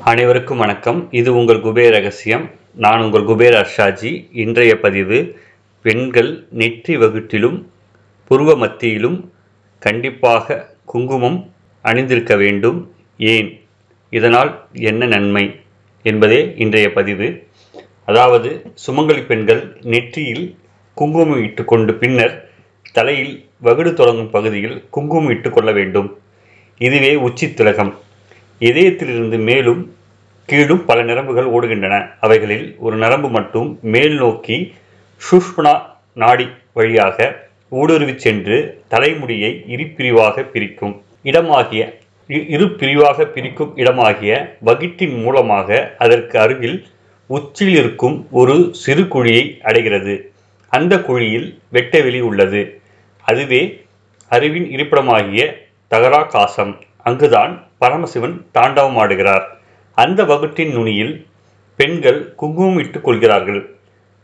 அனைவருக்கும் வணக்கம். இது உங்கள் குபேர் ரகசியம். நான் உங்கள் குபேர் அர்ஷாஜி. இன்றைய பதிவு பெண்கள் நெற்றி வகுட்டிலும் புருவ மத்தியிலும் கண்டிப்பாக குங்குமம் அணிந்திருக்க வேண்டும். ஏன்? இதனால் என்ன நன்மை? என்பதே இன்றைய பதிவு. அதாவது சுமங்கலி பெண்கள் நெற்றியில் குங்குமம் இட்டுக்கொண்டு பின்னர் தலையில் வகுடு தொடங்கும் பகுதியில் குங்குமம் இட்டுக்கொள்ள வேண்டும். இதுவே உச்சி திலகம் இதயத்திலிருந்து மேலும் கீழும் பல நரம்புகள் ஓடுகின்றன. அவைகளில் ஒரு நரம்பு மட்டும் மேல் நோக்கி சுஷ்மனா நாடி வழியாக ஊடுருவிச் சென்று தலைமுடியை இரு பிரிவாக பிரிக்கும் இடமாகிய இரு பிரிவாக பிரிக்கும் இடமாகிய வகிட்டின் மூலமாக அதற்கு அருகில் உச்சியில் இருக்கும் ஒரு சிறு குழியை அடைகிறது. அந்த குழியில் வெட்டவெளி உள்ளது. அதுவே அறிவின் இருப்பிடமாகிய தகராகாசம். அங்குதான் பரமசிவன் தாண்டவம் ஆடுகிறார். அந்த வகுட்டின் நுனியில் பெண்கள் குங்குமம் இட்டுக் கொள்கிறார்கள்.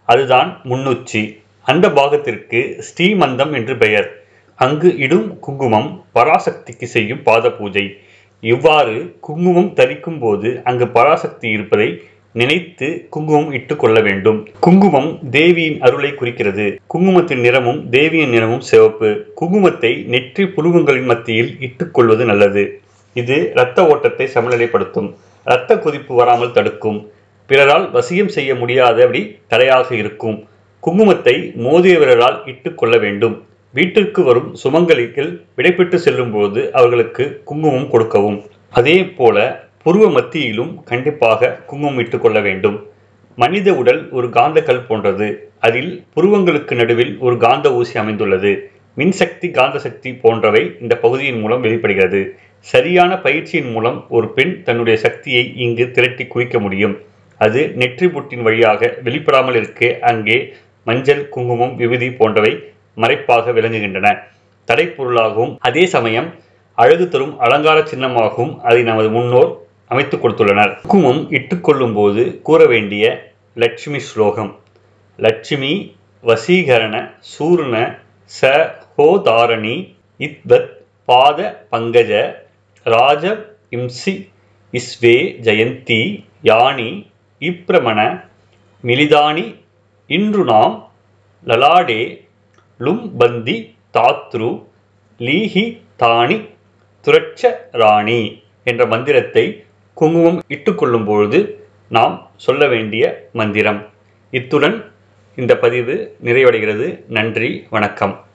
அதுதான் முன்னுச்சி. அந்த பாகத்திற்கு ஸ்ரீமந்தம் என்று பெயர். அங்கு இடும் குங்குமம் பராசக்திக்கு செய்யும் பாத பூஜை. இவ்வாறு குங்குமம் தரிக்கும் போது அங்கு பராசக்தி இருப்பதை நினைத்து குங்குமம் இட்டுக் கொள்ள வேண்டும். குங்குமம் தேவியின் அருளை குறிக்கிறது. குங்குமத்தின் நிறமும் தேவியின் நிறமும் சிவப்பு. குங்குமத்தை நெற்றி புருவங்களின் மத்தியில் இட்டுக் கொள்வது நல்லது. இது இரத்த ஓட்டத்தை சமநிலைப்படுத்தும். இரத்த கொதிப்பு வராமல் தடுக்கும். பிறரால் வசியம் செய்ய முடியாதபடி தடையாக இருக்கும். குங்குமத்தை மோதிய விரலால் இட்டுக்கொள்ள வேண்டும். வீட்டிற்கு வரும் சுமங்கலிகள் விடைபெற்று செல்லும்போது அவர்களுக்கு குங்குமம் கொடுக்கவும். அதே போல புருவ மத்தியிலும் கண்டிப்பாக குங்குமம் இட்டுக் கொள்ள வேண்டும். மனித உடல் ஒரு காந்த கல் போன்றது. அதில் புருவங்களுக்கு நடுவில் ஒரு காந்த ஊசி அமைந்துள்ளது. மின்சக்தி காந்த சக்தி போன்றவை இந்த பகுதியின் மூலம் வெளிப்படுகிறது. சரியான பயிற்சியின் மூலம் ஒரு பெண் தன்னுடைய சக்தியை இங்கு திரட்டி குவிக்க முடியும். அது நெற்றி புட்டின் வழியாக வெளிப்படாமல் இருக்க அங்கே மஞ்சள் குங்குமம் விபூதி போன்றவை மறைப்பாக விளங்குகின்றன. தடைப்பொருளாகவும் அதே சமயம் அழகு தரும் அலங்கார சின்னமாகவும் அதை நமது முன்னோர் அமைத்துக் கொடுத்துள்ளனர். குங்குமம் இட்டுக்கொள்ளும் போது கூற வேண்டிய லட்சுமி ஸ்லோகம். லட்சுமி வசீகரண சூர்ண ச ஹோதாரணி இத்வத் பாத பங்கஜ ராஜ இம்சி இஸ்வே ஜெயந்தி யானி இப்ரமண மிலிதானி இன்று நாம் லலாடே லும்பந்தி தாத்ரு லீஹி தானி துரட்ச ராணி என்ற மந்திரத்தை குங்குமம் இட்டுக்கொள்ளும் பொழுது நாம் சொல்ல வேண்டிய மந்திரம். இத்துடன் இந்த பதிவு நிறைவடைகிறது. நன்றி வணக்கம்.